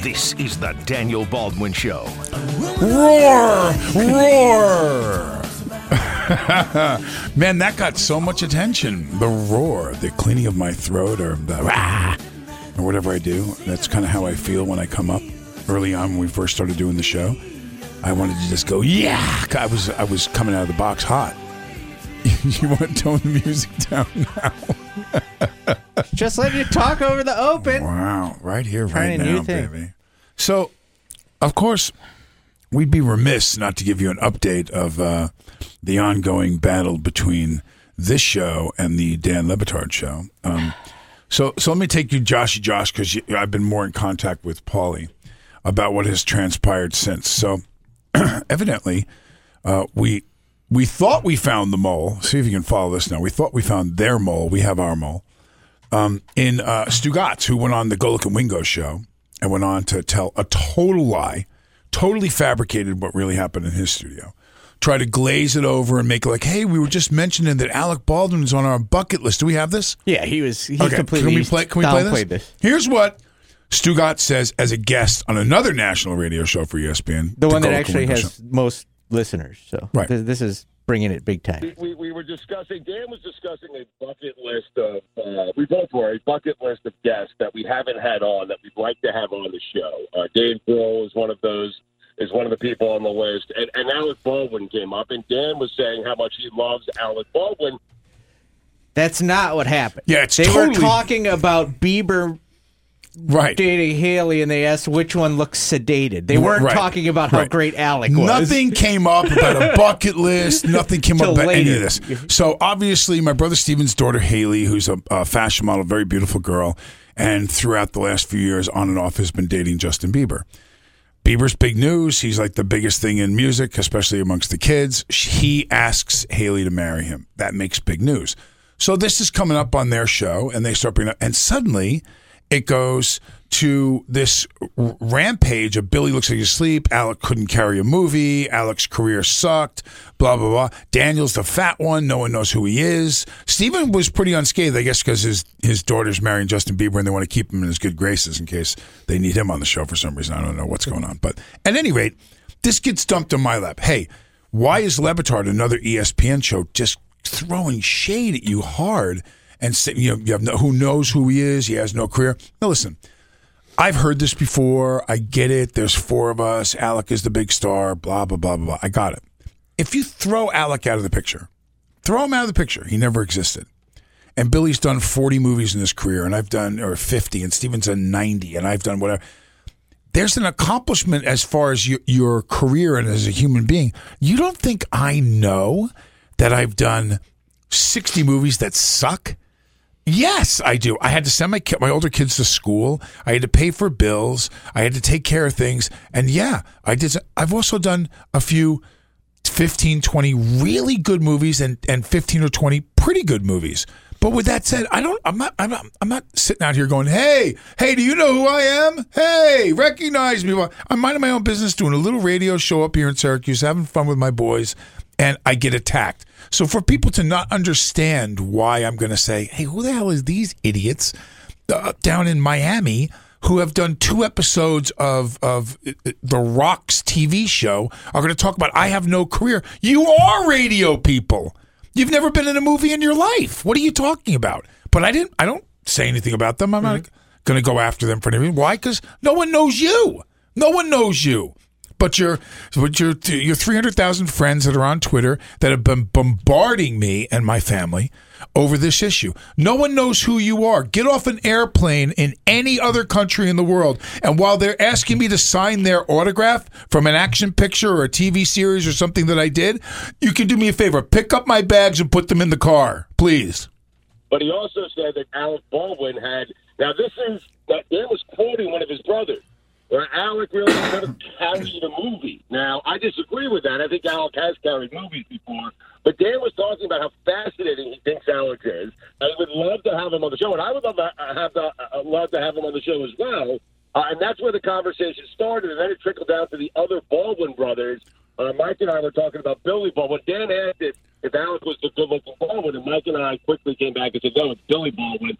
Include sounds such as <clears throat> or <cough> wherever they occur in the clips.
This is the Daniel Baldwin Show. Roar! Roar! <laughs> Man, that got so much attention. The roar, the cleaning of my throat, or the rah, or whatever I do. That's kind of how I feel when I come up. Early on, when we first started doing the show, I wanted to just go, yeah. I was I was coming out of the box hot. <laughs> you want to tone the music down now? Just let you talk over the open. Wow, right here, right Trying a new now, thing. baby. So, of course, we'd be remiss not to give you an update of uh, the ongoing battle between this show and the Dan Le Batard show. Um, so, so let me take you, Joshy Josh, because I've been more in contact with Paulie about what has transpired since. So, <clears throat> evidently, uh, we we thought we found the mole. See if you can follow this now. We thought we found their mole. We have our mole um, in uh, Stugotz, who went on the Golic and Wingo show and went on to tell a total lie, totally fabricated what really happened in his studio. Try to glaze it over and make it like, hey, we were just mentioning that Alec Baldwin is on our bucket list. Do we have this? Yeah, he was. He okay, completely. can we play? Can we play downplayed this? Here's what Stugotz says as a guest on another national radio show for ESPN, The one that Golic actually has show. most listeners. So Right. this, this is bringing it big time. we, we were discussing. Dan was discussing a bucket list of. Uh, we both were a bucket list of guests that we haven't had on that we'd like to have on the show. Uh, Dave Grohl is one of those. Is one of the people on the list, and, and Alec Baldwin came up, and Dan was saying how much he loves Alec Baldwin. That's not what happened. Yeah, it's they totally- were talking about Bieber right. dating Hailey, and they asked which one looks sedated. They weren't Right. talking about how Right. great Alec was. Nothing came up about a bucket list. <laughs> Nothing came up about any of this. So obviously, my brother Stephen's daughter Hailey, who's a, a fashion model, very beautiful girl, and throughout the last few years, on and off, has been dating Justin Bieber. Bieber's big news. He's like the biggest thing in music, especially amongst the kids. He asks Hailey to marry him. That makes big news. So this is coming up on their show, and they start bringing up, and suddenly it goes to this rampage of Billy looks like he's asleep. Alec couldn't carry a movie. Alec's career sucked. Blah blah blah. Daniel's the fat one. No one knows who he is. Stephen was pretty unscathed, I guess, because his his daughter's marrying Justin Bieber, and they want to keep him in his good graces in case they need him on the show for some reason. I don't know what's going on, but at any rate, this gets dumped on my lap. Hey, why is Le Batard another ESPN show just throwing shade at you hard and say, you know you have no, who knows who he is? He has no career. Now listen. I've heard this before. I get it. There's four of us. Alec is the big star. Blah blah blah blah. blah. I got it. If you throw Alec out of the picture, throw him out of the picture. He never existed. And Billy's done 40 movies in his career, and I've done or 50, and Stephen's done 90, and I've done whatever. There's an accomplishment as far as your, your career and as a human being. You don't think I know that I've done 60 movies that suck? Yes, I do. I had to send my ki- my older kids to school. I had to pay for bills. I had to take care of things. And yeah, I did. I've also done a few 15, 20 really good movies and, and 15 or 20 pretty good movies. But with that said, I don't, I'm not, I'm not, I'm not sitting out here going, Hey, hey, do you know who I am? Hey, recognize me. I'm minding my own business, doing a little radio show up here in Syracuse, having fun with my boys, and I get attacked. So for people to not understand why I'm going to say, Hey, who the hell is these idiots uh, down in Miami who have done two episodes of of uh, the Rock's TV show are going to talk about I have no career. You are radio people. You've never been in a movie in your life. What are you talking about? But I didn't. I don't say anything about them. I'm not going to go after them for anything. Why? Because no one knows you. No one knows you. But your, but your, your 300,000 friends that are on Twitter that have been bombarding me and my family over this issue. No one knows who you are. Get off an airplane in any other country in the world. And while they're asking me to sign their autograph from an action picture or a TV series or something that I did, you can do me a favor. Pick up my bags and put them in the car, please. But he also said that Alec Baldwin had. Now this is that Dan was quoting one of his brothers. Where Alec really of carried a movie. Now I disagree with that. I think Alec has carried movies before, but Dan was talking about how fascinating he thinks Alec is. I would love to have him on the show, and I would love to uh, have the, uh, love to have him on the show as well. Uh, and that's where the conversation started, and then it trickled down to the other Baldwin brothers. Uh, Mike and I were talking about Billy Baldwin. Dan asked if, if Alec was the good-looking Baldwin, and Mike and I quickly came back and said, "No, it's Billy Baldwin."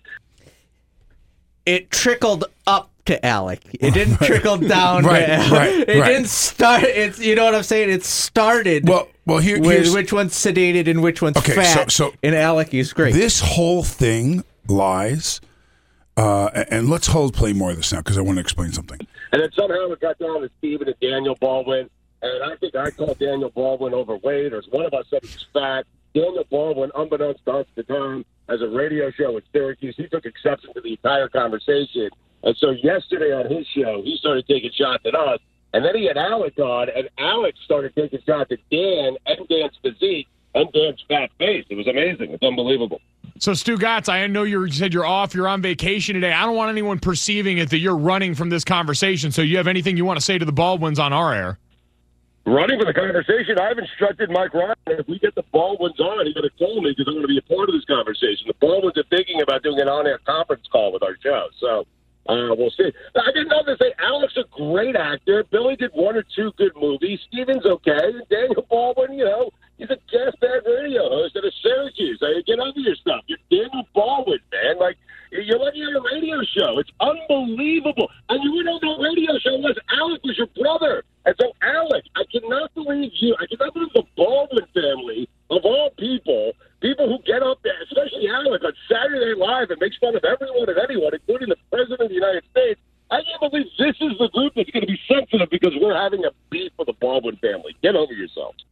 it trickled up to Alec. It didn't <laughs> trickle down. Right, to Alec. right, It right. didn't start. It's you know what I'm saying. It started. Well, well, here, with here's which one's sedated and which one's Okay, so- fat. so- and Alec is great. this whole thing lies. Uh, and let's hold play more of this now because I want to explain something. And then somehow it got down to Stephen and Daniel Baldwin. And I think I called Daniel Baldwin overweight, or one of us said he was fat. Daniel Baldwin, unbeknownst to us at the time, has a radio show at Syracuse. He took exception to the entire conversation. And so yesterday on his show, he started taking shots at us. And then he had Alec on, and Alec started taking shots at Dan and Dan's physique and Dan's fat face. It was amazing. It's unbelievable. So, Stugotz, I know you said you're off, you're on vacation today. I don't want anyone perceiving it that you're running from this conversation. So, you have anything you want to say to the Baldwins on our air? Running for the conversation, I've instructed Mike Ryan. If we get the Baldwins on, he's going to call me because I'm going to be a part of this conversation. The Baldwins are thinking about doing an on-air conference call with our show, so uh, we'll see. I didn't know say Alex a great actor. Billy did one or two good movies. Stephen's okay. Daniel Baldwin, you know, he's a gas bag radio host at a Syracuse. I get over your stuff. You're Daniel Baldwin, man. Like you're like you're on a radio show. It's unbelievable. And you wouldn't know that radio show was Alec was your brother. And so Alec, I cannot believe you. I cannot believe the Baldwin family of all people, people who get up there, especially Alec on Saturday Night Live and makes fun of everyone and anyone, including the president of the United States. I can't believe this is the group that's going to be sensitive because we're having a beef with the Baldwin family. Get over yourselves.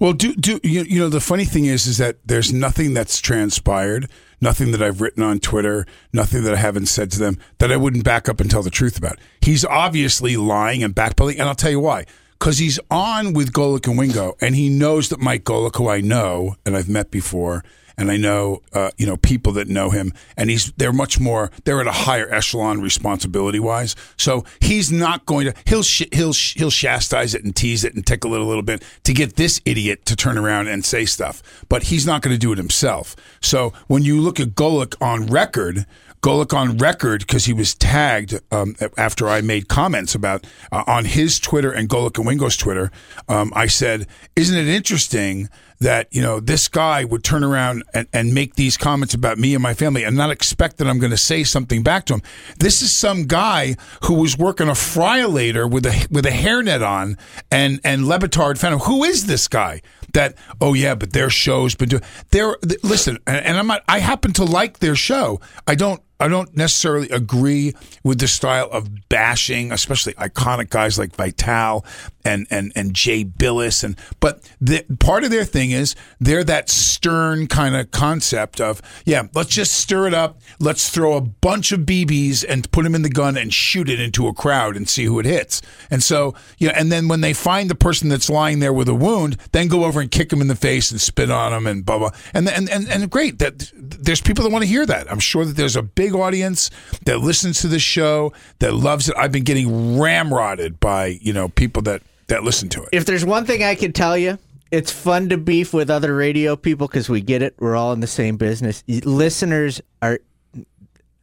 Well, do do you, you know the funny thing is is that there's nothing that's transpired, nothing that I've written on Twitter, nothing that I haven't said to them that I wouldn't back up and tell the truth about. He's obviously lying and backpedaling, and I'll tell you why. Because he's on with Golic and Wingo, and he knows that Mike Golic, who I know and I've met before, and I know uh, you know people that know him, and he's they're much more they're at a higher echelon responsibility wise. So he's not going to he'll sh- he'll sh- he'll chastise it and tease it and tickle it a little bit to get this idiot to turn around and say stuff, but he's not going to do it himself. So when you look at Golic on record. Golic on record because he was tagged um, after I made comments about uh, on his Twitter and Golic and Wingo's Twitter. Um, I said, "Isn't it interesting that you know this guy would turn around and, and make these comments about me and my family and not expect that I'm going to say something back to him? This is some guy who was working a friolator with a with a hairnet on and and Le Batard found him. Who is this guy?" That oh yeah, but their show's been doing. They're th- listen, and, and I'm not. I happen to like their show. I don't. I don't necessarily agree with the style of bashing, especially iconic guys like Vitale and and and Jay Bilas. And but the, part of their thing is they're that stern kind of concept of yeah, let's just stir it up. Let's throw a bunch of BBs and put them in the gun and shoot it into a crowd and see who it hits. And so you know, and then when they find the person that's lying there with a wound, then go over and kick him in the face and spit on him and blah blah. And and and, and great that there's people that want to hear that. I'm sure that there's a big audience that listens to this show that loves it. I've been getting ramrodded by you know people that that listen to it. if there's one thing I can tell you, it's fun to beef with other radio people because we get it. We're all in the same business. Listeners are.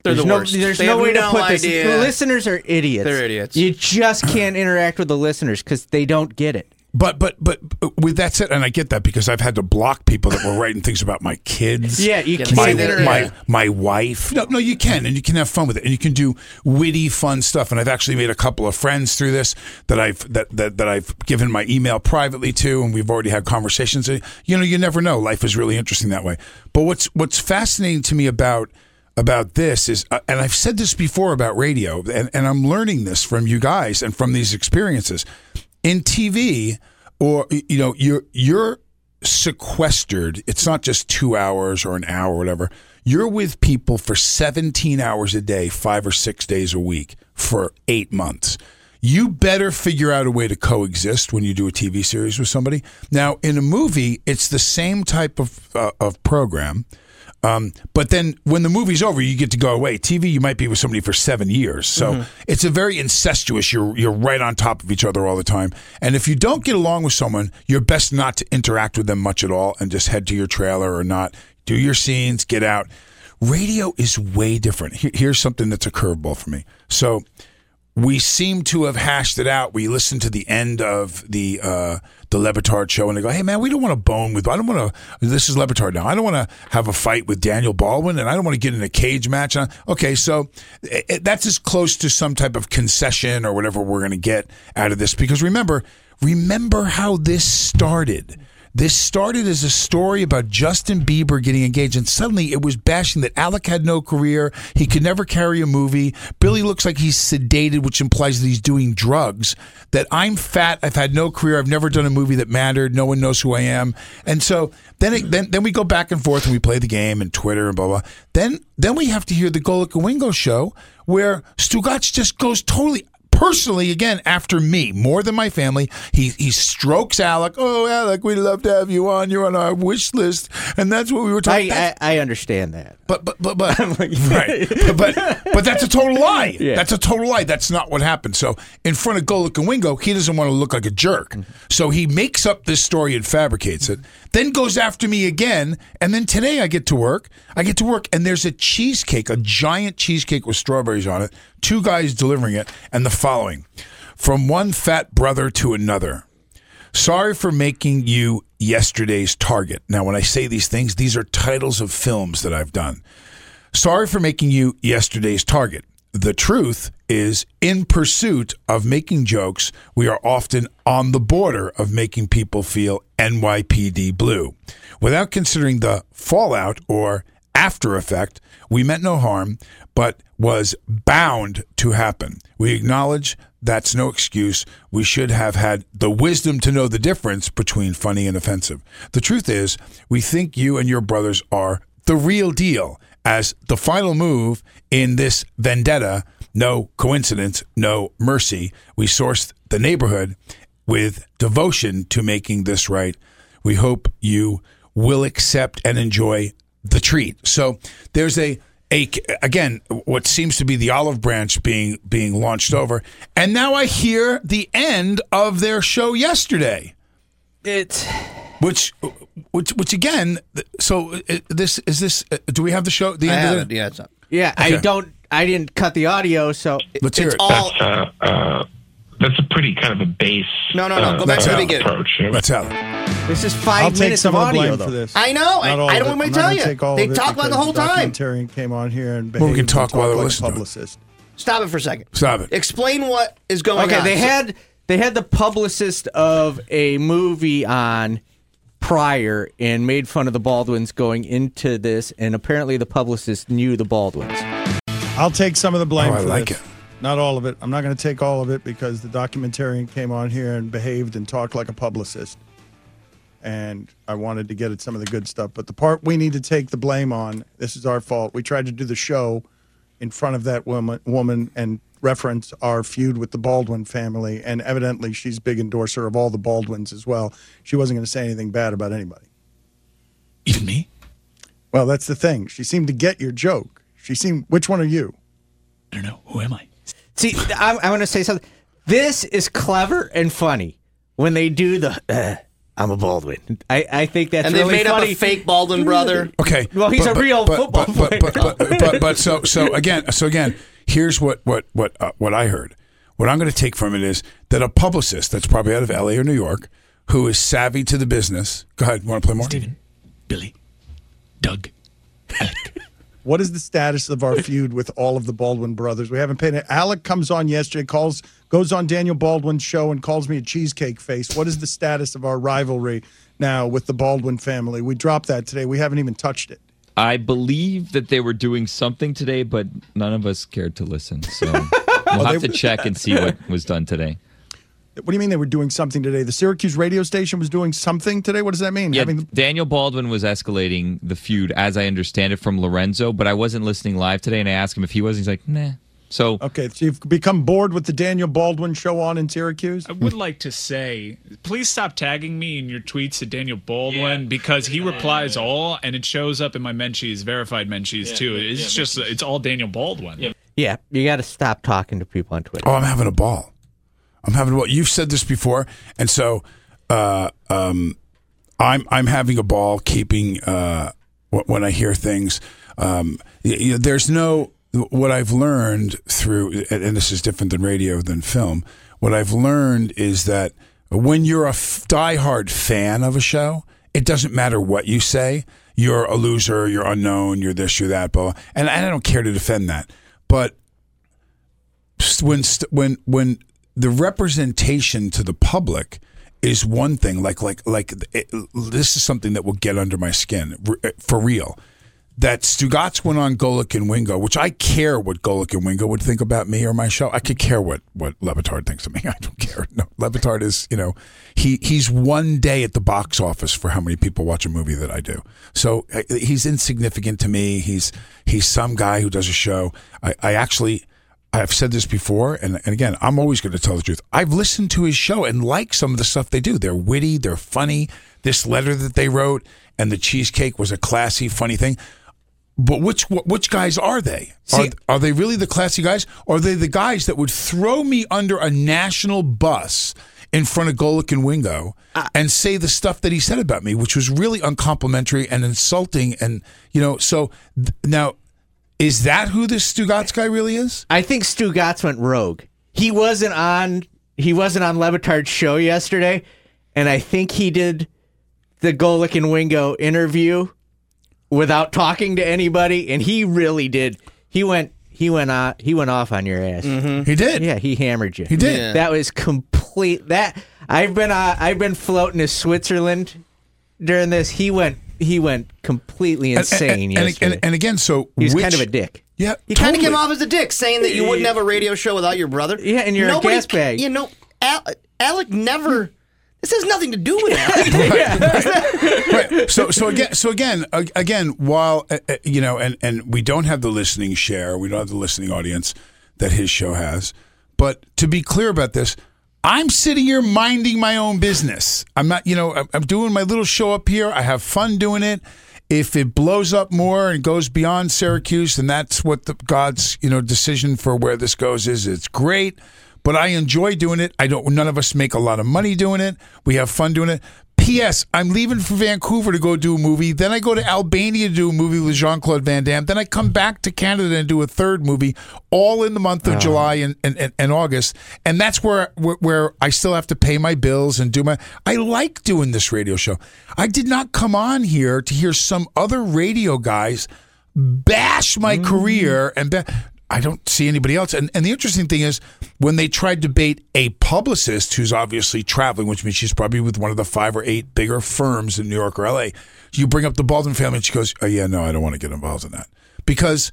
They're there's the no, worst. There's They no have way to no put this. idea. Listeners are idiots. They're idiots. You just can't interact with the listeners because they don't get it. But but but with that said, and I get that because I've had to block people that were writing things about my kids. Yeah, you Yeah, can't. my, Internet. my my wife. No, no, you can, and you can have fun with it, and you can do witty, fun stuff. And I've actually made a couple of friends through this that I've that that, that I've given my email privately to, and we've already had conversations. You know, you never know. Life is really interesting that way. But what's what's fascinating to me about about this is, uh, and I've said this before about radio, and, and I'm learning this from you guys and from these experiences in TV, or you know, you're you're sequestered. It's not just two hours or an hour or whatever. You're with people for 17 hours a day, five or six days a week for eight months. You better figure out a way to coexist when you do a TV series with somebody. Now, in a movie, it's the same type of uh, of program. Um, but then when the movie's over, you get to go away. TV, you might be with somebody for seven years. So it's a very incestuous. You're you're right on top of each other all the time. And if you don't get along with someone, you're best not to interact with them much at all and just head to your trailer or not. Do your scenes, get out. Radio is way different. Here- Here's something that's a curveball for me. So we seem to have hashed it out. We listened to the end of the uh, the Le Batard show, and they go, "Hey, man, we don't want to bone with. I don't want to. This is Le Batard now. I don't want to have a fight with Daniel Baldwin, and I don't want to get in a cage match." Okay, so it, it- that's as close to some type of concession or whatever we're going to get out of this. Because remember, remember how this started. This started as a story about Justin Bieber getting engaged, and suddenly it was bashing that Alec had no career. He could never carry a movie. Billy looks like he's sedated, which implies that he's doing drugs. That I'm fat. I've had no career. I've never done a movie that mattered. No one knows who I am. And so then, it, then, then we go back and forth and we play the game and Twitter and blah blah. Then, then we have to hear the Golic and Wingo show where Stugotz just goes totally personally again after me more than my family he he strokes alec oh alec we'd love to have you on. You're on our wish list. And that's what we were talking I, I, I understand that. but but but but <laughs> right. <laughs> But, but but that's a total lie. Yeah. that's a total lie. That's not what happened. So in front of Golic and Wingo he doesn't want to look like a jerk. Mm-hmm. So he makes up this story and fabricates it then goes after me again and then today I get to work I get to work and there's a cheesecake a giant cheesecake with strawberries on it two guys delivering it and the following from one fat brother to another Sorry for making you yesterday's target. Now, when I say these things, these are titles of films that I've done. Sorry for making you yesterday's target. The truth is, in pursuit of making jokes, we are often on the border of making people feel NYPD blue. Without considering the fallout or after effect, we meant no harm, but was bound to happen. We acknowledge that's no excuse. We should have had the wisdom to know the difference between funny and offensive. The truth is, we think you and your brothers are the real deal as the final move in this vendetta. No coincidence, no mercy. We sourced the neighborhood with devotion to making this right. We hope you will accept and enjoy the treat. So there's a a again what seems to be the olive branch being being launched over, and now I hear the end of their show yesterday, It's which which which again. So this is this. uh, Do we have the show? The I end have of it. Yeah, it's up. yeah. I don't. I didn't cut the audio, so Let's hear It's it. all. uh, uh, that's a pretty kind of a base. No, no, no. uh, Go back to the uh, beginning. Approach. you? Let's have it. this is I'll 5 minutes of of audio. blame though. for this. I know. I, I don't want to tell you. They talk about the whole time. Documentarian came on here and Well, we can talk and while they're like listening publicist. Stop it for a second. Stop it. Explain what is going on. Okay, they had they had the publicist of a movie on prior and made fun of the Baldwins going into this, and apparently the publicist knew the Baldwins. I'll take some of the blame Oh, I for like this. it. Not all of it. I'm not going to take all of it because the documentarian came on here and behaved and talked like a publicist. And I wanted to get at some of the good stuff. But the part we need to take the blame on, this is our fault. We tried to do the show in front of that woman, woman and reference our feud with the Baldwin family. And evidently, she's a big endorser of all the Baldwins as well. She wasn't going to say anything bad about anybody. Even me? Well, that's the thing. She seemed to get your joke. She seemed, which one are you? I don't know. Who am I? See, I'm, I'm going to say something. This is clever and funny when they do the. Uh, I'm a Baldwin. I, I think that's and they made funny. up a fake Baldwin brother. Okay. Well, he's a real football but, player. But, but, but, but, but so so again so again here's what what what uh, what I heard. What I'm going to take from it is that a publicist that's probably out of L.A. or New York who is savvy to the business. Go ahead. Want to play more? Stephen, Billy, Doug, <laughs> What is the status of our feud with all of the Baldwin brothers? We haven't paid it. Alec comes on yesterday, calls, goes on Daniel Baldwin's show and calls me a cheesecake face. What is the status of our rivalry now with the Baldwin family? We dropped that today. We haven't even touched it. I believe that they were doing something today, but none of us cared to listen. So we'll <laughs> have to check and see what was done today. What do you mean they were doing something today? The Syracuse radio station was doing something today? What does that mean? Yeah, Having- Daniel Baldwin was escalating the feud, as I understand it, from Lorenzo, but I wasn't listening live today, and I asked him if he was. He's like, nah. So okay, so you've become bored with the Daniel Baldwin show on in Syracuse? I would like to say, please stop tagging me in your tweets to Daniel Baldwin because he replies all, and it shows up in my Menchies, verified Menchies too. It's just, it's all Daniel Baldwin. yeah, you got to stop talking to people on Twitter. Oh, I'm having a ball. I'm having a ball. You've said this before, and so uh, um, I'm I'm having a ball keeping uh, when I hear things. Um, y- y- there's no what I've learned through, and this is different than radio than film. What I've learned is that when you're a diehard fan of a show, it doesn't matter what you say. You're a loser. You're unknown. You're this. You're that. Blah. blah. And I don't care to defend that, but when when when the representation to the public is one thing like like like it, this is something that will get under my skin eh, for real that Stugotz went on Golic and Wingo, which I care what Golic and Wingo would think about me or my show. I could care what what Le Batard thinks of me. <laughs> I don't care. No, Le Batard is you know he he's one day at the box office for how many people watch a movie that I do. So uh, he's insignificant to me. He's he's some guy who does a show. I, I actually. I've said this before, and, and again, I'm always going to tell the truth. I've listened to his show and like some of the stuff they do. They're witty, they're funny. This letter that they wrote and the cheesecake was a classy, funny thing. But which which guys are they? Are, See- are they really the classy guys? Or are they the guys that would throw me under a national bus in front of Golic and Wingo uh, and say the stuff that he said about me, which was really uncomplimentary and insulting? And you know, so th- now is that who this Stugotz guy really is? I think Stugotz went rogue. He wasn't on. He wasn't on Le Batard's show yesterday, and I think he did the Golic and Wingo interview without talking to anybody, and he really did. He went. He went on. He went off on your ass. He did. Yeah, he hammered you. He did. Yeah. That was complete. That I've been. Uh, I've been floating to Switzerland during this. He went. He went completely insane and, and, yesterday. and, and again, so He's which, kind of a dick. Yeah, You kind of came off as a dick, saying that you wouldn't have a radio show without your brother. Yeah, and you're a Nobody gas bag. You know, Al- Alec never. This has nothing to do with Alec. <laughs> <laughs> right. So so again so again again while uh, uh, you know and and we don't have the listening share, we don't have the listening audience that his show has. But to be clear about this, I'm sitting here minding my own business. I'm not, you know, I'm, I'm doing my little show up here. I have fun doing it. If it blows up more and goes beyond Syracuse, then that's what the God's, you know, decision for where this goes is. It's great, but I enjoy doing it. I don't. None of us make a lot of money doing it. We have fun doing it. P.S. I'm leaving for Vancouver to go do a movie. Then I go to Albania to do a movie with Jean Claude Van Damme. Then I come back to Canada and do a third movie, all in the month of oh. July and, and, and, and August. And that's where, where where I still have to pay my bills and do my. I like doing this radio show. I did not come on here to hear some other radio guys bash my mm. career and ba- I don't see anybody else. And and the interesting thing is when they tried to bait a publicist who's obviously traveling, which means she's probably with one of the five or eight bigger firms in New York or LA, you bring up the Baldwin family and she goes, Oh yeah, no, I don't want to get involved in that. Because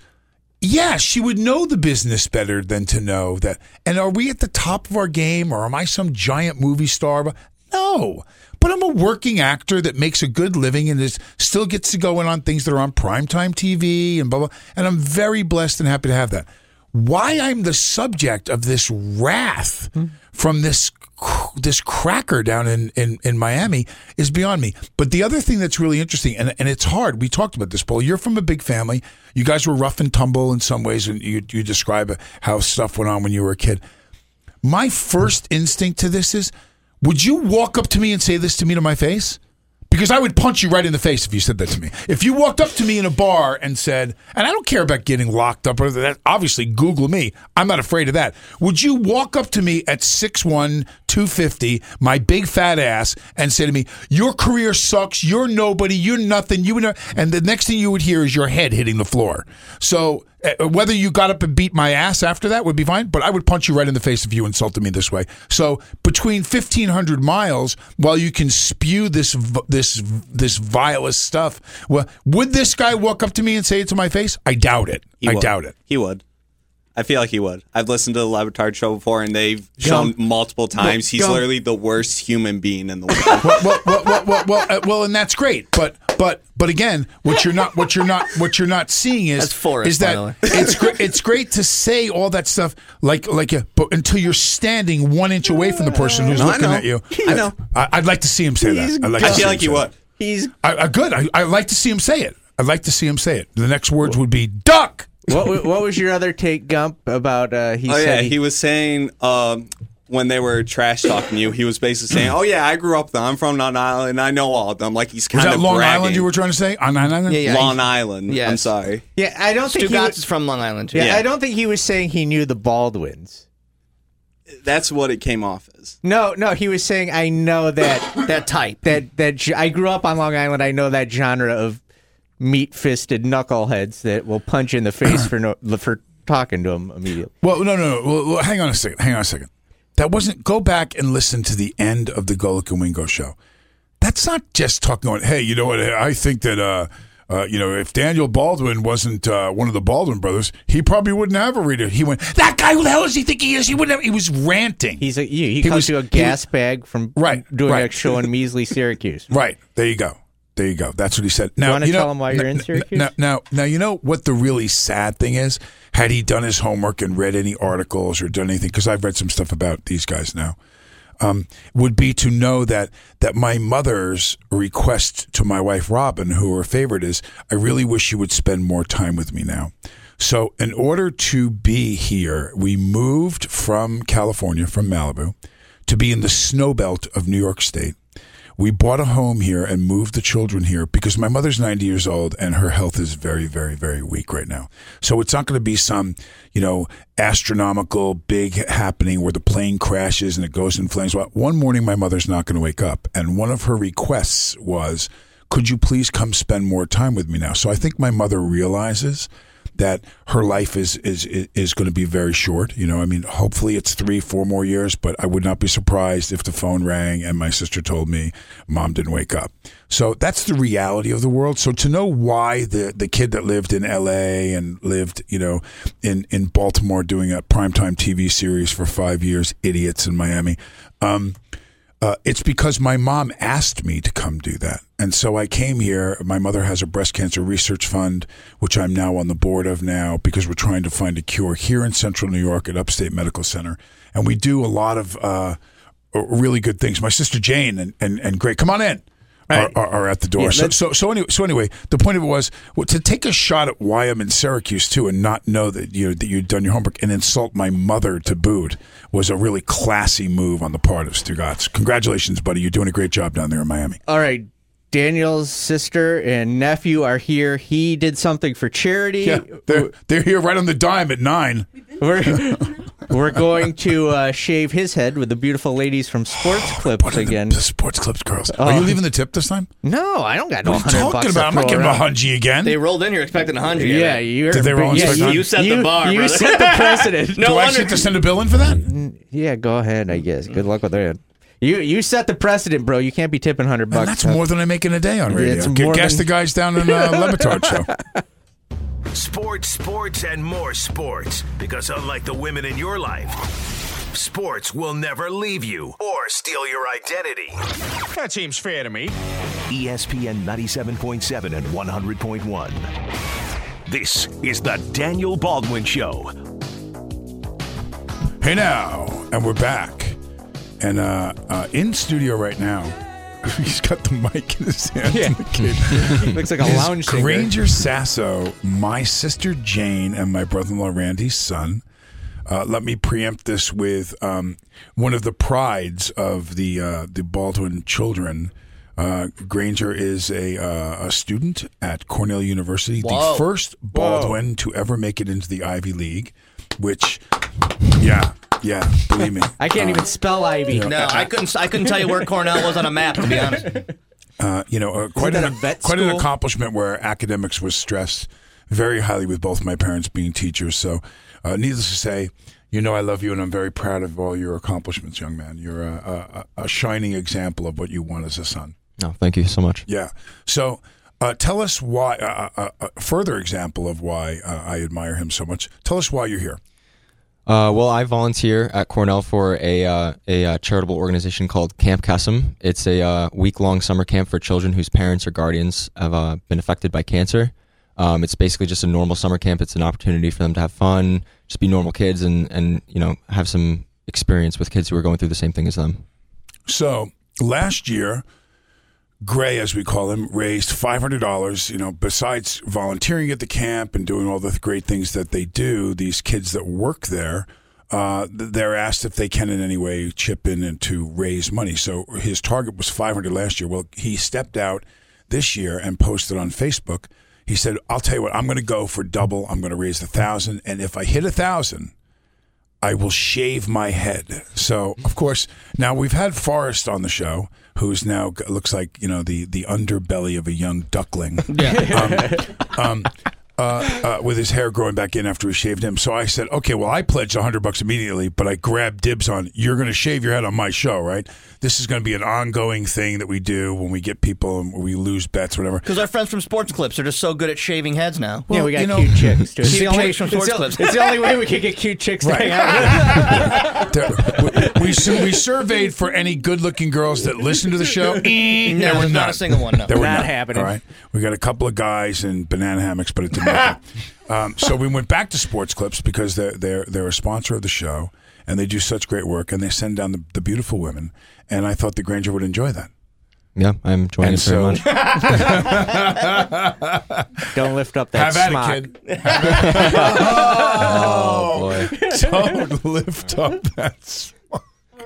yeah, she would know the business better than to know that. And are we at the top of our game or am I some giant movie star? No. But I'm a working actor that makes a good living and is still gets to go in on things that are on primetime TV and blah blah. And I'm very blessed and happy to have that. Why I'm the subject of this wrath hmm. from this this cracker down in, in, in Miami is beyond me. But the other thing that's really interesting, and, and it's hard, we talked about this, Paul. You're from a big family. You guys were rough and tumble in some ways, and you, you describe how stuff went on when you were a kid. My first instinct to this is would you walk up to me and say this to me to my face? Because I would punch you right in the face if you said that to me. If you walked up to me in a bar and said, and I don't care about getting locked up or that, obviously Google me. I'm not afraid of that. Would you walk up to me at 6'1, 250, my big fat ass, and say to me, Your career sucks, you're nobody, you're nothing, you and the next thing you would hear is your head hitting the floor. So whether you got up and beat my ass after that would be fine, but I would punch you right in the face if you insulted me this way. So between 1500 miles, while you can spew this this this vilest stuff, well, would this guy walk up to me and say it to my face? I doubt it. He I would. doubt it. He would. I feel like he would. I've listened to the Le Batard show before, and they've shown multiple times he's literally the worst human being in the <laughs> world. well, well, well, well, well, well, uh, well, and that's great. But but but again, what you're not what you're not what you're not seeing is That's Forrest, is by the way. that it's great. It's great to say all that stuff like like uh, but until you're standing one inch away from the person who's No, I looking know. at you. <laughs> I know. I, I'd like to see him say that. I'd like I see feel him like he say would. that. He's I, I, good. I, I'd like to see him say it. I'd like to see him say it. The next words would be duck. what wa- what was your other take, Gump? About uh, he oh said yeah, he was saying um, when they were trash talking you, he was basically saying, "Oh yeah, I grew up there. I'm from Long Island. and I know all of them." Like he's Was kind that of Long bragging. Island you were trying to say? On Long Island? Yeah, yeah. Long Island. I'm sorry. Yeah, I don't think he Stugotz was, is from Long Island. Too. yeah, Yeah. I don't think he was saying he knew the Baldwins. That's what it came off as. No, no, he was saying I know that <laughs> that type. that that ge- I grew up on Long Island. I know that genre of meat-fisted knuckleheads that will punch you in the face for no for talking to him immediately. Well, no, no, no. Well, well, hang on a second. Hang on a second. That wasn't. Go back and listen to the end of the Golic and Wingo show. That's not just talking on. Hey, you know what? I think that. uh uh, you know, if Daniel Baldwin wasn't uh, one of the Baldwin brothers, he probably wouldn't have a reader. He went, "That guy, who the hell does he think he is?" He wouldn't. Have, he was ranting. He's a he, he, He comes was- to a he gas bag from Right, doing a show in measly Syracuse. <laughs> Right. There you go. There you go. That's what he said. Now, you wanna know, tell him why you're in n- n- Syracuse? Now, now, now, you know what the really sad thing is? Had he done his homework and read any articles or done anything, because I've read some stuff about these guys now, um, would be to know that that my mother's request to my wife Robin, who her favorite is, I really wish you would spend more time with me now. So, in order to be here, we moved from California, from Malibu, to be in the snow belt of New York State. We bought a home here and moved the children here because my mother's 90 years old and her health is very, very, very weak right now. So it's not going to be some, you know, astronomical big happening where the plane crashes and it goes in flames. Well, one morning my mother's not going to wake up. And one of her requests was, could you please come spend more time with me now? So I think my mother realizes that her life is is is going to be very short. You know, I mean, hopefully it's three, four more years, but I would not be surprised if the phone rang and my sister told me mom didn't wake up. So that's the reality of the world. So to know why the the kid that lived in L.A. and lived, you know, in in Baltimore doing a primetime TV series for five years, idiots in Miami. Um, uh, it's because my mom asked me to come do that. And so I came here. My mother has a breast cancer research fund, which I'm now on the board of now because we're trying to find a cure here in central New York at Upstate Medical Center. And we do a lot of uh, really good things. My sister Jane and, and, and Greg, come on in. Are, are, are at the door. Yeah, so, so so anyway, so anyway, the point of it was well, to take a shot at why I'm in Syracuse too, and not know that you know, that you'd done your homework and insult my mother to boot was a really classy move on the part of Stugotz. Congratulations, buddy! You're doing a great job down there in Miami. All right. Daniel's sister and nephew are here. He did something for charity. Yeah, they're they're here right on the dime at nine. <laughs> We're, we're going to uh, shave his head with the beautiful ladies from Sports Clips What are the- again. the sports clips girls. Are you leaving the tip this time? No, I don't got no What are you talking about? to I'm not throw giving a around. hungy again. They rolled in here expecting a hundred. Yeah, you're. Did they roll yeah, expect you, that? You set the you- bar, You brother. set the <laughs> precedent. No Do I wonder- have to send a bill in for that? Yeah, go ahead. I guess. Good luck with that. You you set the precedent, bro. You can't be tipping hundred bucks. And that's more than I make in a day on radio. it's more Guess than- the guys down in uh, Le Batard show. <laughs> Sports, sports, and more sports. Because unlike the women in your life, sports will never leave you or steal your identity. That seems fair to me. ESPN 97.7 and 100.1. This is the Daniel Baldwin Show. Hey now, and we're back, and uh, uh, in studio right now. <laughs> He's got the mic in his hand. Yeah. the kid. <laughs> Looks like a lounge singer. Granger Sasso, my sister Jane, and my brother-in-law Randy's son. Uh, let me preempt this with um, one of the prides of the uh, the Baldwin children. Uh, Granger is a uh, a student at Cornell University, Whoa. the first Baldwin to ever make it into the Ivy League. Which, yeah, yeah, believe me, I can't Uh, even spell Ivy. No, I couldn't. I couldn't tell you where Cornell was on a map. To be honest. uh, you know, uh, quite that an a vet quite an school? accomplishment where academics was stressed very highly with both my parents being teachers. So, uh, needless to say, you know, I love you, and I'm very proud of all your accomplishments, young man. You're a, a, a shining example of what you want as a son. No, thank you so much. Yeah. So, uh, tell us why. Uh, uh, uh, a further example of why uh, I admire him so much. Tell us why you're here. Uh, well, I volunteer at Cornell for a uh, a uh, charitable organization called Camp Kesem. It's a uh, week long summer camp for children whose parents or guardians have uh, been affected by cancer. Um, it's basically just a normal summer camp. It's an opportunity for them to have fun, just be normal kids, and and you know have some experience with kids who are going through the same thing as them. So last year, Gray, as we call him, raised five hundred dollars. You know, besides volunteering at the camp and doing all the great things that they do, these kids that work there uh, they're asked if they can in any way chip in and to raise money. So his target was 500 last year. Well, he stepped out this year and posted on Facebook. He said, "I'll tell you what, I'm going to go for double. I'm going to raise a thousand, and if I hit a thousand, I will shave my head." So, of course, now we've had Forrest on the show, who's now looks like you know the the underbelly of a young duckling. <laughs> um, um, uh, uh, with his hair growing back in after we shaved him. So I said, okay, well, I pledged 100 bucks immediately, but I grabbed dibs on, you're going to shave your head on my show, right? This is going to be an ongoing thing that we do when we get people and we lose bets, whatever. Because our friends from Sports Clips are just so good at shaving heads now. yeah, we got you know- cute chicks. Too. <laughs> It's, Cute the only, chicks from Sports the, Clips. it's the only way we could get cute chicks to Right. hang out. <laughs> There- we, we, su- we surveyed for any good looking girls that listen to the show. <laughs> Eh, No, there were there's not none. a single one, no. There were Not none. happening. All right. We got a couple of guys in banana hammocks, but it didn't happen. <laughs> um, so we went back to Sports Clips because they're, they're, they're a sponsor of the show and they do such great work and they send down the, the beautiful women. And I thought the Granger would enjoy that. Yeah, I'm enjoying And it very so- much. <laughs> Don't lift up that Have at smock. it, kid. Have at it. Oh, boy. Don't lift up that smock.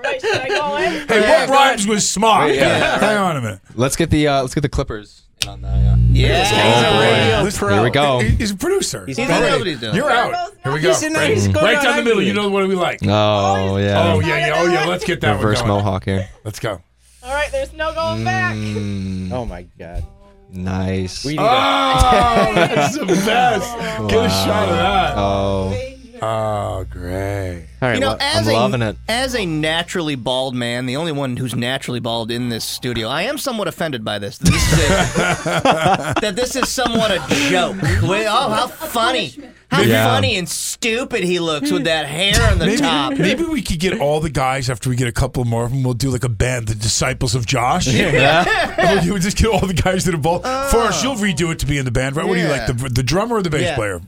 Right, should I go in? Hey, what rhymes with smock? Yeah. Hang on a minute. Let's get the uh, let's get the Clippers in on that. Yeah. Yeah. Oh, boy. Listen. Here we go. He- He's a producer. He's He better. knows what he's doing. You're out. Here we go. He's in there. Right, He's going right down the middle. You know what we like. Oh yeah. Oh yeah, yeah. Oh yeah. Let's get that Reverse one going. mohawk here. Let's go. All right, there's no going back. Mm, Oh my god. nice. We need Oh, a, that's the best. <laughs> Get a shot of that. Oh, Oh, great. all right. You know, well, as I'm a, loving it. As a naturally bald man, the only one who's naturally bald in this studio, I am somewhat offended by this. That this is, a- <laughs> that this is somewhat a joke. Wait, oh, how funny. How Yeah. funny and stupid he looks with that hair on the Maybe, top. maybe we could get all the guys after we get a couple more of them. We'll do like a band, the Disciples of Josh. yeah. <laughs> And we'll just get all the guys that are bald. Oh. Forrest, you'll redo it to be in the band, right? What do you like, the, the drummer or the bass Yeah. player?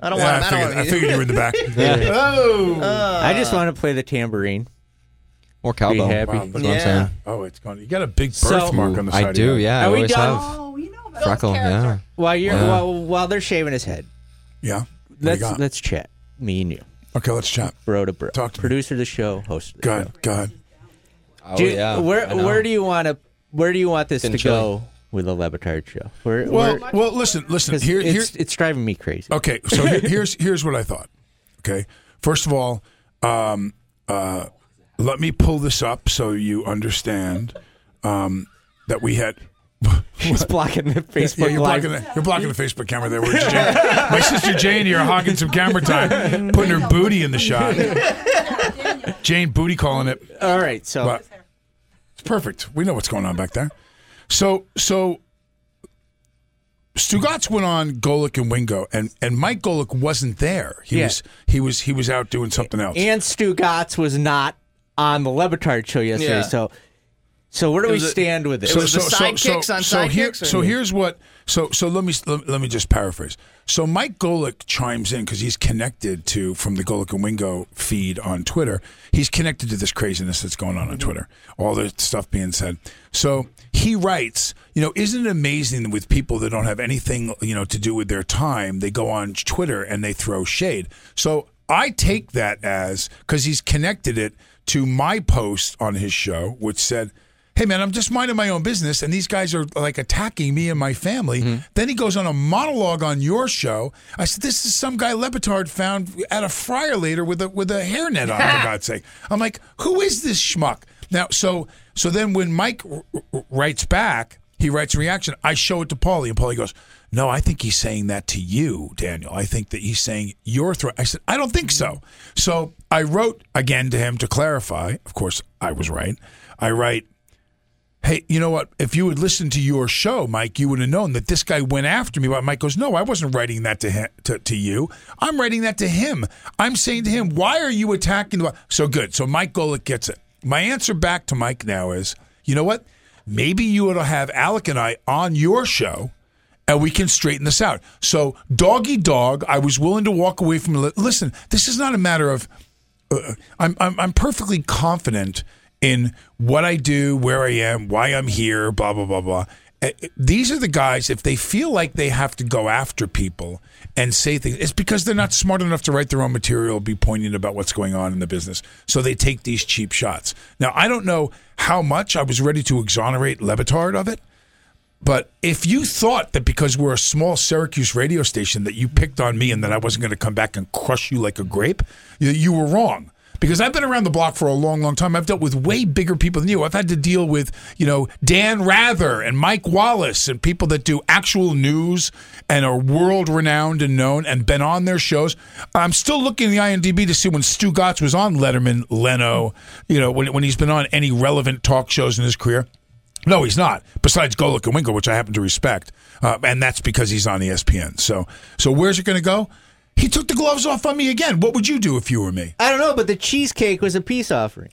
I don't Yeah, want I him. I figured, I figured you were in the back. <laughs> <laughs> Yeah. Oh, I just want to play the tambourine. Or cowbell. Be happy. That's what I'm Yeah. saying. oh, it's gone. You got a big So- birthmark on the side. I do. your head. Yeah. I Are we always done? have Oh, you know Bill's freckle. Yeah. While you're Yeah. while while they're shaving his head, Yeah. What let's got? let's chat. Me and you, Okay, let's chat. bro to bro. Talk to me. Producer of the show, host. Of the Go show. ahead. Go ahead. Oh Do- yeah. Where where do you want to where do you want this Been to chilly. go with a Le Batard show? Where, Well, where, well, listen, listen. Here, it's, here, it's driving me crazy. Okay, so here, <laughs> here's here's what I thought. Okay, first of all, um, uh, let me pull this up so you understand um, that we had. <laughs> He's blocking the Facebook Yeah, you're blocking the you're blocking the Facebook camera there. My sister Jane here hogging some camera time, putting her booty in the shot. Jane booty calling it. All right, so But it's perfect. We know what's going on back there. So so Stugotz went on Golic and Wingo, and, and Mike Golic wasn't there. He Yeah. was he was he was out doing something else. and Stugotz was not on the Le Batard show yesterday. Yeah. So so where do we was a- stand with it? it was the sidekicks on so here, sidekicks, or- so here's what. So so let me let, let me just paraphrase. So Mike Golic chimes in because he's connected to from the Golic and Wingo feed on Twitter. He's connected to this craziness that's going on on Twitter. All the stuff being said. So he writes, you know, isn't it amazing with people that don't have anything, you know, to do with their time, they go on Twitter and they throw shade. So I take that as because he's connected it to my post on his show, which said hey man, I'm just minding my own business, and these guys are like attacking me and my family. Mm-hmm. Then he goes on a monologue on your show. I said, this is some guy Le Batard found at a fryer later with a with a hairnet on. for <laughs> God's sake, I'm like, who is this schmuck? Now, so so then when Mike r- r- writes back, he writes a reaction. I show it to Paulie, and Paulie goes. No, I think he's saying that to you, Daniel. I think that he's saying your threat. I said, I don't think so. So I wrote again to him to clarify. Of course, I was right. I write, Hey, you know what? If you had listened to your show, Mike, you would have known that this guy went after me. But Mike goes, "No, I wasn't writing that to him, to, to you. I'm writing that to him. I'm saying to him, why are you attacking the?" So good. So Mike Golic gets it. My answer back to Mike now is, you know what? Maybe you to have Alec and I on your show, and we can straighten this out. So doggy dog, I was willing to walk away from. Listen, this is not a matter of uh, I'm, I'm I'm perfectly confident in what I do, where I am, why I'm here, blah blah blah blah. uh, these are the guys. If they feel like they have to go after people and say things, it's because they're not smart enough to write their own material, be poignant about what's going on in the business. So they take these cheap shots. Now I don't know how much I was ready to exonerate Le Batard of it. But if you thought that because we're a small Syracuse radio station that you picked on me and that I wasn't going to come back and crush you like a grape, you, you were wrong. Because I've been around the block for a long, long time. I've dealt with way bigger people than you. I've had to deal with, you know, Dan Rather and Mike Wallace and people that do actual news and are world renowned and known and been on their shows. I'm still looking at the IMDb to see when Stugotz was on Letterman, Leno, you know, when, when he's been on any relevant talk shows in his career. No, he's not. Besides Golic and Winkle, which I happen to respect, uh, and that's because he's on ESPN. So, so where's it going to go? He took the gloves off on me again. What would you do if you were me? I don't know, but the cheesecake was a peace offering.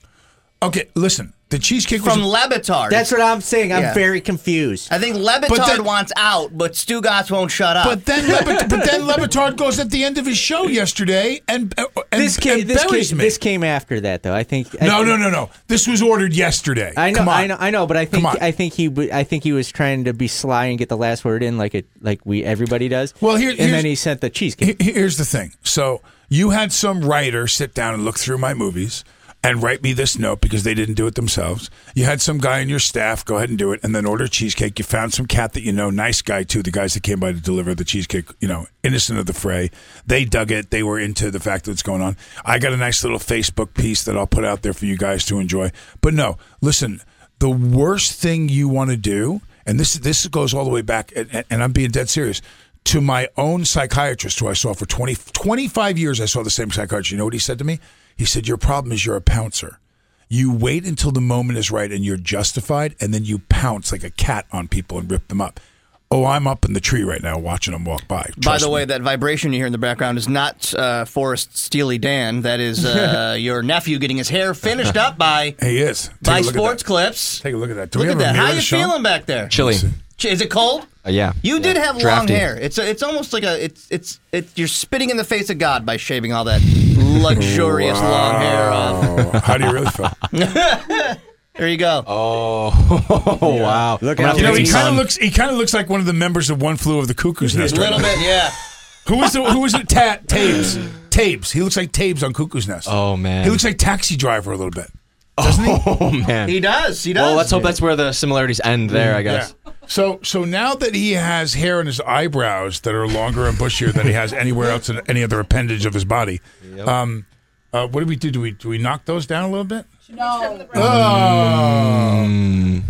Okay, listen. The cheesecake From was Le Batard. That's what I'm saying. I'm Yeah. very confused. I think Le Batard But then- wants out, but Stugotz won't shut up. But then, Lebit- <laughs> but then Le Batard goes at the end of his show yesterday and, uh, and, this came. and This buries came, me. this came after that, though. I think. I no, think- no, no, no. This was ordered yesterday. I know, Come on. I know, I know, but I think on. I think he w- I think he was trying to be sly and get the last word in, like it like we everybody does. Well, here- and here's- then he sent the cheesecake. He- Here's the thing. So you had some writer sit down and look through my movies and write me this note because they didn't do it themselves. You had some guy in your staff go ahead and do it and then order cheesecake. You found some cat that you know, nice guy too, the guys that came by to deliver the cheesecake, you know, innocent of the fray. They dug it. They were into the fact that it's going on. I got a nice little Facebook piece that I'll put out there for you guys to enjoy. But no, listen, the worst thing you want to do, and this this goes all the way back, and, and I'm being dead serious, to my own psychiatrist who I saw for 20, 25 years. I saw the same psychiatrist. You know what he said to me? He said, Your problem is you're a pouncer. You wait until the moment is right and you're justified, and then you pounce like a cat on people and rip them up. Oh, I'm up in the tree right now watching them walk by. By Trust the me. way, that vibration you hear in the background is not uh, Forrest Steely Dan. That is uh, <laughs> your nephew getting his hair finished up by he is Take by a look at Sports. Clips. Take a look at that. Do Look at that. How mirror you to feeling back there? Chilly. Is it cold? Uh, yeah. You did have long hair. It's a, it's almost like a it's it's it's you're spitting in the face of God by shaving all that luxurious long hair off. How do you really feel? <laughs> There you go. Oh, <laughs> wow. Look I'm how You know, he kind of looks. He kind of looks like one of the members of One Flew of the Cuckoo's Nest. right little bit, yeah. <laughs> Who is was the Who was it? Ta- Tabes. Tabes. He looks like Tabes on Cuckoo's Nest. Oh, man. He looks like Taxi Driver a little bit. Doesn't he? <laughs> Oh, man. He does. He does. Well, let's hope that's where the similarities end there, I guess. Yeah. So so now that he has hair in his eyebrows that are longer and bushier than he has anywhere else in any other appendage of his body, um, uh, what do we do? Do we do we knock those down a little bit? No. Oh.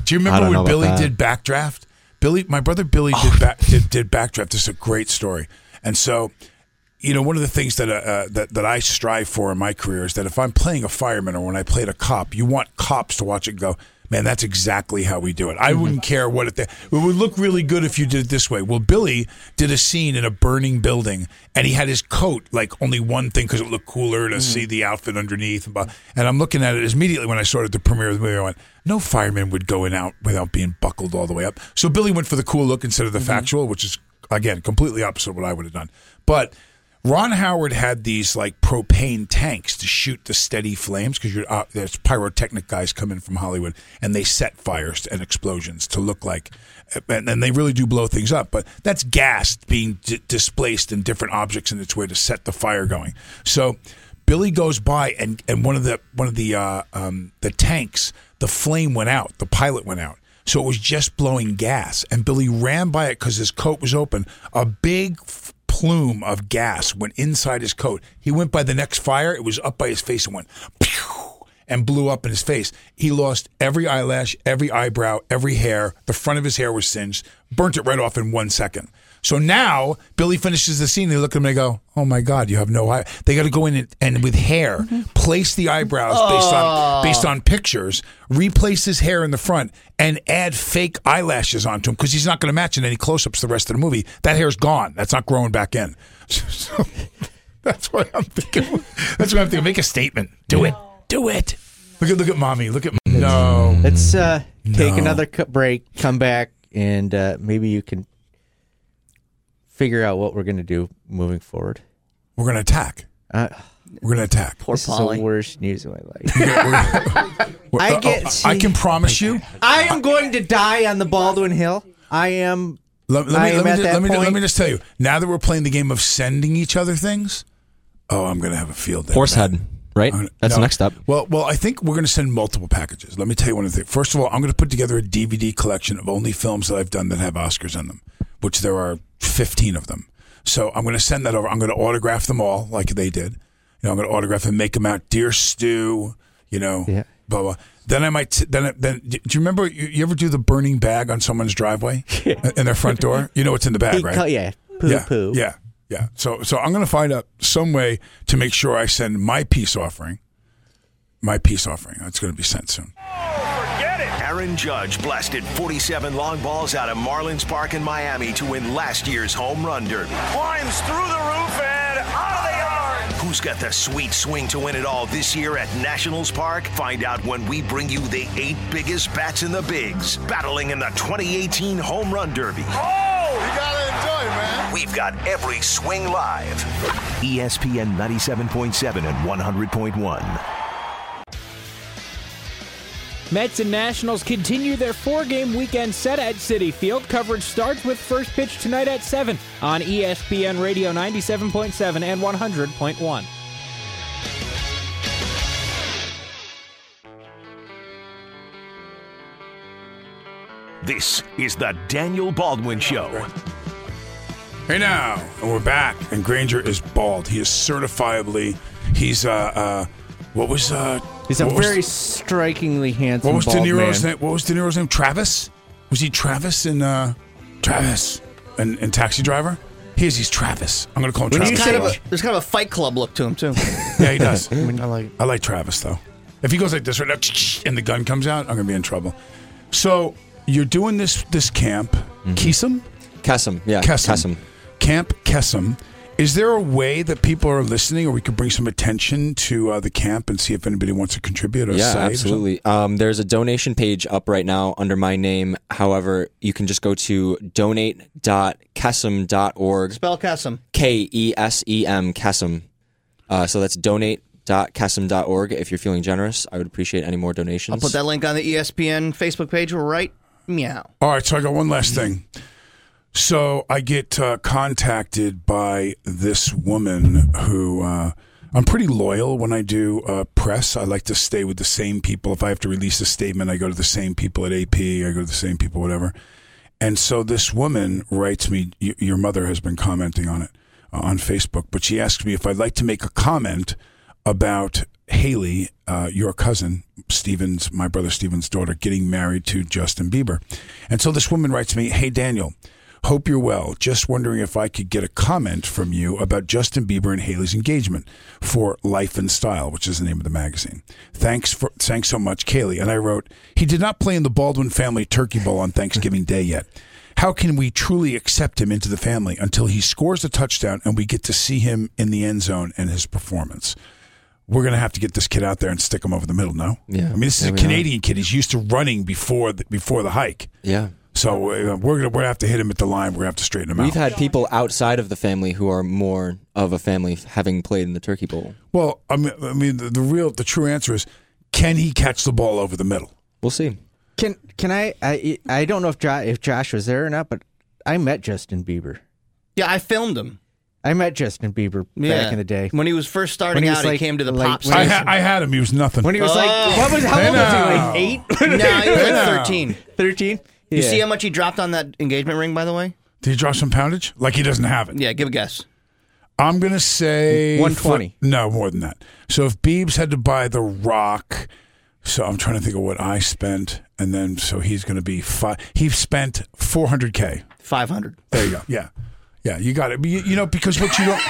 do you remember when Billy that. did Backdraft? Billy, my brother Billy did, back, did did Backdraft. This is a great story, and so. You know, one of the things that, uh, uh, that that I strive for in my career is that if I'm playing a fireman or when I played a cop, you want cops to watch it and go, man, that's exactly how we do it. I wouldn't care what it. It would look really good if you did it this way. Well, Billy did a scene in a burning building, and he had his coat like only one thing because it looked cooler to see the outfit underneath. And, and I'm looking at it immediately when I started the premiere of the movie. I went, no fireman would go in out without being buckled all the way up. So Billy went for the cool look instead of the factual, which is again completely opposite of what I would have done. But Ron Howard had these like propane tanks to shoot the steady flames because uh, there's pyrotechnic guys come in from Hollywood and they set fires and explosions to look like, and, and they really do blow things up. But that's gas being d- displaced in different objects in its way to set the fire going. So Billy goes by and, and one of the one of the uh, um, the tanks, the flame went out, the pilot went out. So it was just blowing gas, and Billy ran by it because his coat was open. A big f- plume of gas went inside his coat. He went by the next fire; it was up by his face and went pew, and blew up in his face. He lost every eyelash, every eyebrow, every hair. The front of his hair was singed, burnt it right off in one second. So now Billy finishes the scene. They look at him and they go, "Oh my God, you have no eye." They got to go in and, and with hair place the eyebrows based on based on pictures, replace his hair in the front, and add fake eyelashes onto him because he's not going to match in any close-ups the rest of the movie. That hair's gone. That's not growing back in. <laughs> So that's what I'm thinking. That's what I'm thinking. Make a statement. Do it. Do it. Look at look at mommy. Look at no. Let's uh, take No. another cu- break, come back, and uh, maybe you can figure out what we're going to do moving forward. We're going to attack. Uh, We're going to attack. Poor this is the worst news of my life. <laughs> We're- I get- uh, I can promise you. I am going to die on the Baldwin Hill. I am. Let, let I me, am let, me, at ju- that let, me, ju- let me just tell you. Now that we're playing the game of sending each other things, oh, I'm going to have a field day. with Horsehead, right? Gonna- That's no. the next step. Well, well, I think we're going to send multiple packages. Let me tell you one of the things. First of all, I'm going to put together a DVD collection of only films that I've done that have Oscars in them, which there are 15 of them. So I'm going to send that over. I'm going to autograph them all like they did. You know, I'm going to autograph and make them out. Dear Stu, you know, Yeah. blah blah. Then I might. Then then. Do you remember? You, you ever do the burning bag on someone's driveway <laughs> in their front door? You know what's in the bag, right? yeah, poo yeah, poo. Yeah, yeah. So so I'm going to find out some way to make sure I send my peace offering. My peace offering. It's going to be sent soon. Aaron Judge blasted 47 long balls out of Marlins Park in Miami to win last year's home run derby. Climbs through the roof and out of the yard. Who's got the sweet swing to win it all this year at Nationals Park? Find out when we bring you the eight biggest bats in the bigs, battling in the 2018 Home Run Derby. Oh, you gotta enjoy, man. We've got every swing live. ESPN 97.7 and 100.1. Mets and Nationals continue their four-game weekend set at Citi Field. Coverage starts with first pitch tonight at 7 on ESPN Radio 97.7 and 100.1. This is the Daniel Baldwin Show. Hey now, and we're back. And Granger is bald. He is certifiably. He's uh uh. What was uh? He's a what was- very strikingly handsome. What was De bald Niro's man. name? What was De Niro's name? Travis? Was he Travis in uh Travis in, in Taxi Driver? He is. He's Travis. I'm gonna call him There's Travis. kind, of a, <laughs> there's kind of a Fight Club look to him too. <laughs> yeah, he does. I like. I like Travis though. If he goes like this right now, <laughs> and the gun comes out, I'm gonna be in trouble. So you're doing this this camp, Kesem, Kesem, yeah, Kesem, Kesem. Camp Kesem. Is there a way that people are listening, or we could bring some attention to uh, the camp and see if anybody wants to contribute? Or Yeah, save or absolutely. Um, there's a donation page up right now under my name. However, you can just go to donate.kesem.org. Spell Kesem. K E S E M Kesem. Uh, so that's donate.kesem.org. If you're feeling generous, I would appreciate any more donations. I'll put that link on the ESPN Facebook page right meow. All right, so I got one last thing. So I get uh, contacted by this woman who uh, I'm pretty loyal when I do uh, press. I like to stay with the same people. If I have to release a statement, I go to the same people at AP. I go to the same people, whatever. And so this woman writes me. Your mother has been commenting on it uh, on Facebook, but she asked me if I'd like to make a comment about Hailey, uh, your cousin, Stephen's, my brother Stephen's daughter, getting married to Justin Bieber. And so this woman writes me, Hey, Daniel, hope you're well. Just wondering if I could get a comment from you about Justin Bieber and Hailey's engagement for Life and Style, which is the name of the magazine. Thanks for thanks so much, Kaylee. And I wrote, he did not play in the Baldwin family turkey bowl on Thanksgiving Day yet. How can we truly accept him into the family until he scores a touchdown and we get to see him in the end zone and his performance? We're going to have to get this kid out there and stick him over the middle. No, Yeah. I mean, this is Yeah, a we are. Canadian kid. He's used to running before the, before the hike. Yeah. So uh, we're gonna we're gonna have to hit him at the line. We're gonna have to straighten him out. We've out. had people outside of the family who are more of a family having played in the Turkey Bowl. well, I mean, I mean, the, the real the true answer is, can he catch the ball over the middle? We'll see. Can can I? I I don't know if jo- if Josh was there or not, but I met Justin Bieber. Yeah, I filmed him. I met Justin Bieber Yeah. back in the day. When he was first starting When he was out, he like- came to the like- pop when I, was- ha- I had him. He was nothing. When he was like, Oh. what was how old was he? Like eight? no, he was like 13. Thirteen. You Yeah. see how much he dropped on that engagement ring, by the way? Did he drop some poundage? Like he doesn't have it. Yeah, give a guess. I'm gonna say 120. for- no, more than that. So if Beebs had to buy the rock, so I'm trying to think of what I spent, and then so he's gonna be five. He spent 400k. 500. There you go. Yeah, yeah, you got it. You, you know because what you don't.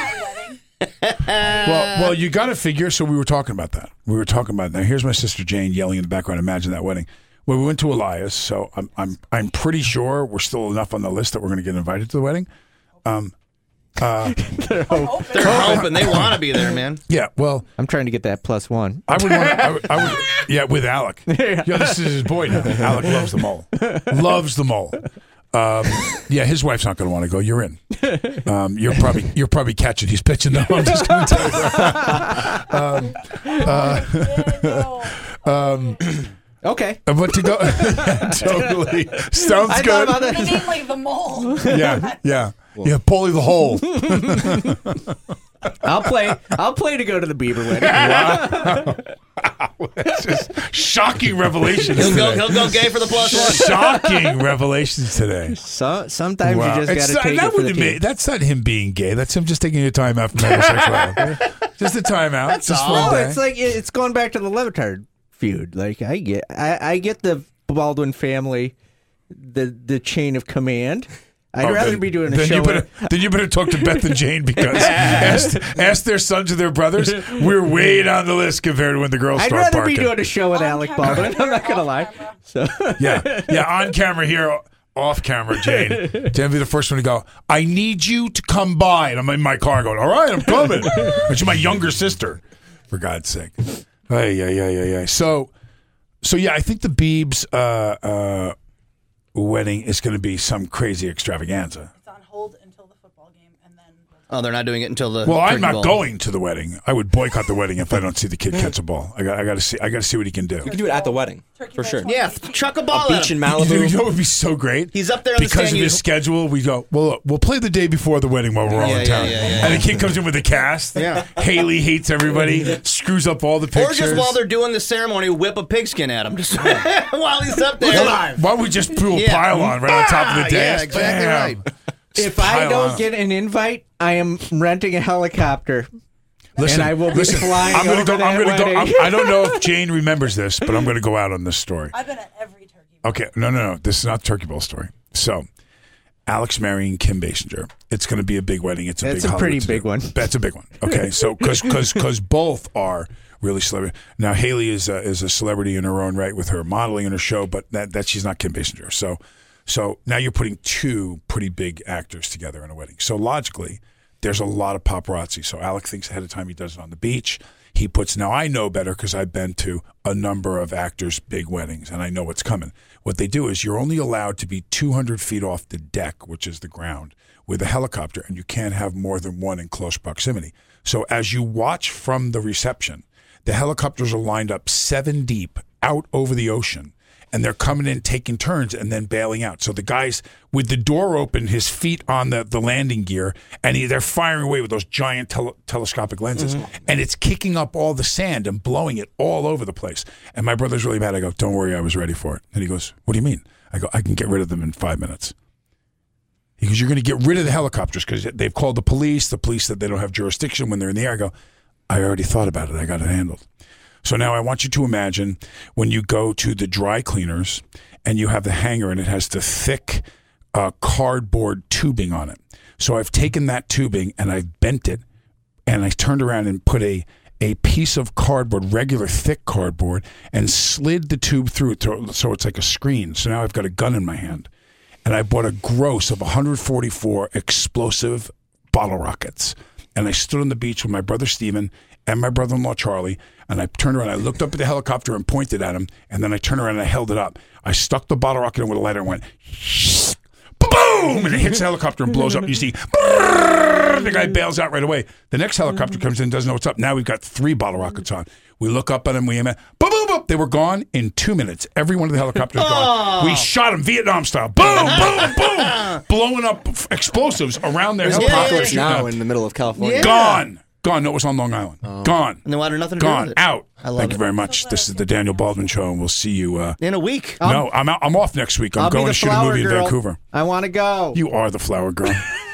<laughs> well, well, you got to figure. So we were talking about that. We were talking about that. Here's my sister Jane yelling in the background. Imagine that wedding. Well, we went to Elias, so I'm I'm I'm pretty sure we're still enough on the list that we're going to get invited to the wedding. Um, uh, <laughs> They're hoping. They want to be there, man. <laughs> yeah. Well, I'm trying to get that plus one. I would want. I would, I would. <laughs> Yeah, with Alec. Yeah, this is his boy now. Alec loves the mole. Loves the mole. Um, yeah, his wife's not going to want to go. You're in. Um, you're probably you're probably catching. He's pitching now. I'm just going to tell you. um, uh, um, Okay. But to go, <laughs> totally sounds I good. thought about You mean like the mole? <laughs> yeah, yeah, yeah. Polly the hole. <laughs> I'll play. I'll play to go to the Bieber wedding. Wow. It's just shocking revelations. He'll go, he'll go gay for the plus one. Shocking revelations today. So sometimes Wow. you just got to take that it for the wouldn't be- That's not him being gay. That's him just taking a time out from heterosexuality. just a time out. That's just all. one day. It's like it's going back to the Le Batard feud. Like I get, I, I get the Baldwin family, the the chain of command. I'd Oh, rather then- be doing a then show. You better, then you better talk to Beth and Jane because <laughs> ask, ask their sons or their brothers. We're way down the list compared to when the girls start parking. I'd start rather barking. be doing a show with Alec Baldwin. I'm not gonna lie. So yeah, yeah, on camera here, off camera, Jane. Jane be the first one to go. I need you to come by, and I'm in my car going. All right, I'm coming. but you're my younger sister, for God's sake. Hey, yeah, yeah, yeah, yeah. So, so yeah, I think the Beebs uh, uh, wedding is going to be some crazy extravaganza. Oh, they're not doing it until the. Well, I'm not bowl. going to the wedding. I would boycott the wedding if I don't see the kid catch a ball. I got, I got to see. I got to see what he can do. You can do it at the wedding for sure. Yeah, chuck a ball A at beach him. in Malibu. You know what would be so great? He's up there on the because stand of his schedule. We go. Well, look, we'll play the day before the wedding while we're all in yeah, town. yeah, yeah. And the kid comes in with the cast. Yeah. Hailey hates everybody. Screws up all the pictures. Or just while they're doing the ceremony, whip a pigskin at him. Just <laughs> while he's up there. Why don't we just do a Yeah. pile on right on top of the Ah, dais? yeah, exactly Bam. right. if I don't get an invite, I am renting a helicopter. Listen, and I will be listen, flying I'm gonna over go. that I'm gonna wedding. go. I'm, I don't know if <laughs> Jane remembers this, but I'm going to go out on this story. I've been at every turkey. Okay, no, no, no. This is not Turkey Bowl story. So, Alex marrying Kim Basinger. It's going to be a big wedding. It's a That's big. a pretty Hollywood big one. That's a big one. Okay, so <laughs> because because because both are really celebrity. Now Hailey is a, is a celebrity in her own right with her modeling and her show, but that that she's not Kim Basinger. So so now you're putting two pretty big actors together in a wedding. So logically, there's a lot of paparazzi. So Alec thinks ahead of time he does it on the beach. He puts now I know better because I've been to a number of actors' big weddings and I know what's coming. What they do is you're only allowed to be 200 feet off the deck, which is the ground, with a helicopter, and you can't have more than one in close proximity. So as you watch from the reception, the helicopters are lined up seven deep out over the ocean and they're coming in taking turns and then bailing out. So the guys with the door open, his feet on the, the landing gear, and he, they're firing away with those giant tele- telescopic lenses, mm-hmm. and it's kicking up all the sand and blowing it all over the place. And my brother's really mad. I go, "Don't worry, I was ready for it." And he goes, "What do you mean?" I go, "I can get rid of them in five minutes." He goes, "You're going to get rid of the helicopters because they've called the police. The police said they don't have jurisdiction when they're in the air." I go, "I already thought about it. I got it handled." So now I want you to imagine when you go to the dry cleaners and you have the hanger and it has the thick uh, cardboard tubing on it. So I've taken that tubing and I've bent it and I turned around and put a a piece of cardboard, regular thick cardboard, and slid the tube through it so it's like a screen. So now I've got a gun in my hand. And I bought a gross of 144 explosive bottle rockets. And I stood on the beach with my brother Stephen and my brother in law Charlie. And I turned around, I looked up at the helicopter and pointed at him. And then I turned around and I held it up. I stuck the bottle rocket in with a lighter and went, boom! And it hits the helicopter and blows up. You see, the guy bails out right away. The next helicopter comes in, doesn't know what's up. Now we've got three bottle rockets on. We look up at them, we aim at, boom, boom, boom. They were gone in two minutes. Every one of the helicopters gone. Oh. We shot them Vietnam style. Boom, boom, boom. <laughs> Blowing up f- explosives around their There's helicopter. apocalypse shooting now in the middle of California. Gone. Gone. No, it was on Long Island. Gone. And they wanted nothing to do Gone. Out. I love Thank it. you very much. This is the Daniel Baldwin Show, and we'll see you. Uh, In a week. no, I'm out, I'm off next week. I'm I'll be going the to shoot a flower movie in girl. Vancouver. I want to go. You are the flower girl. <laughs>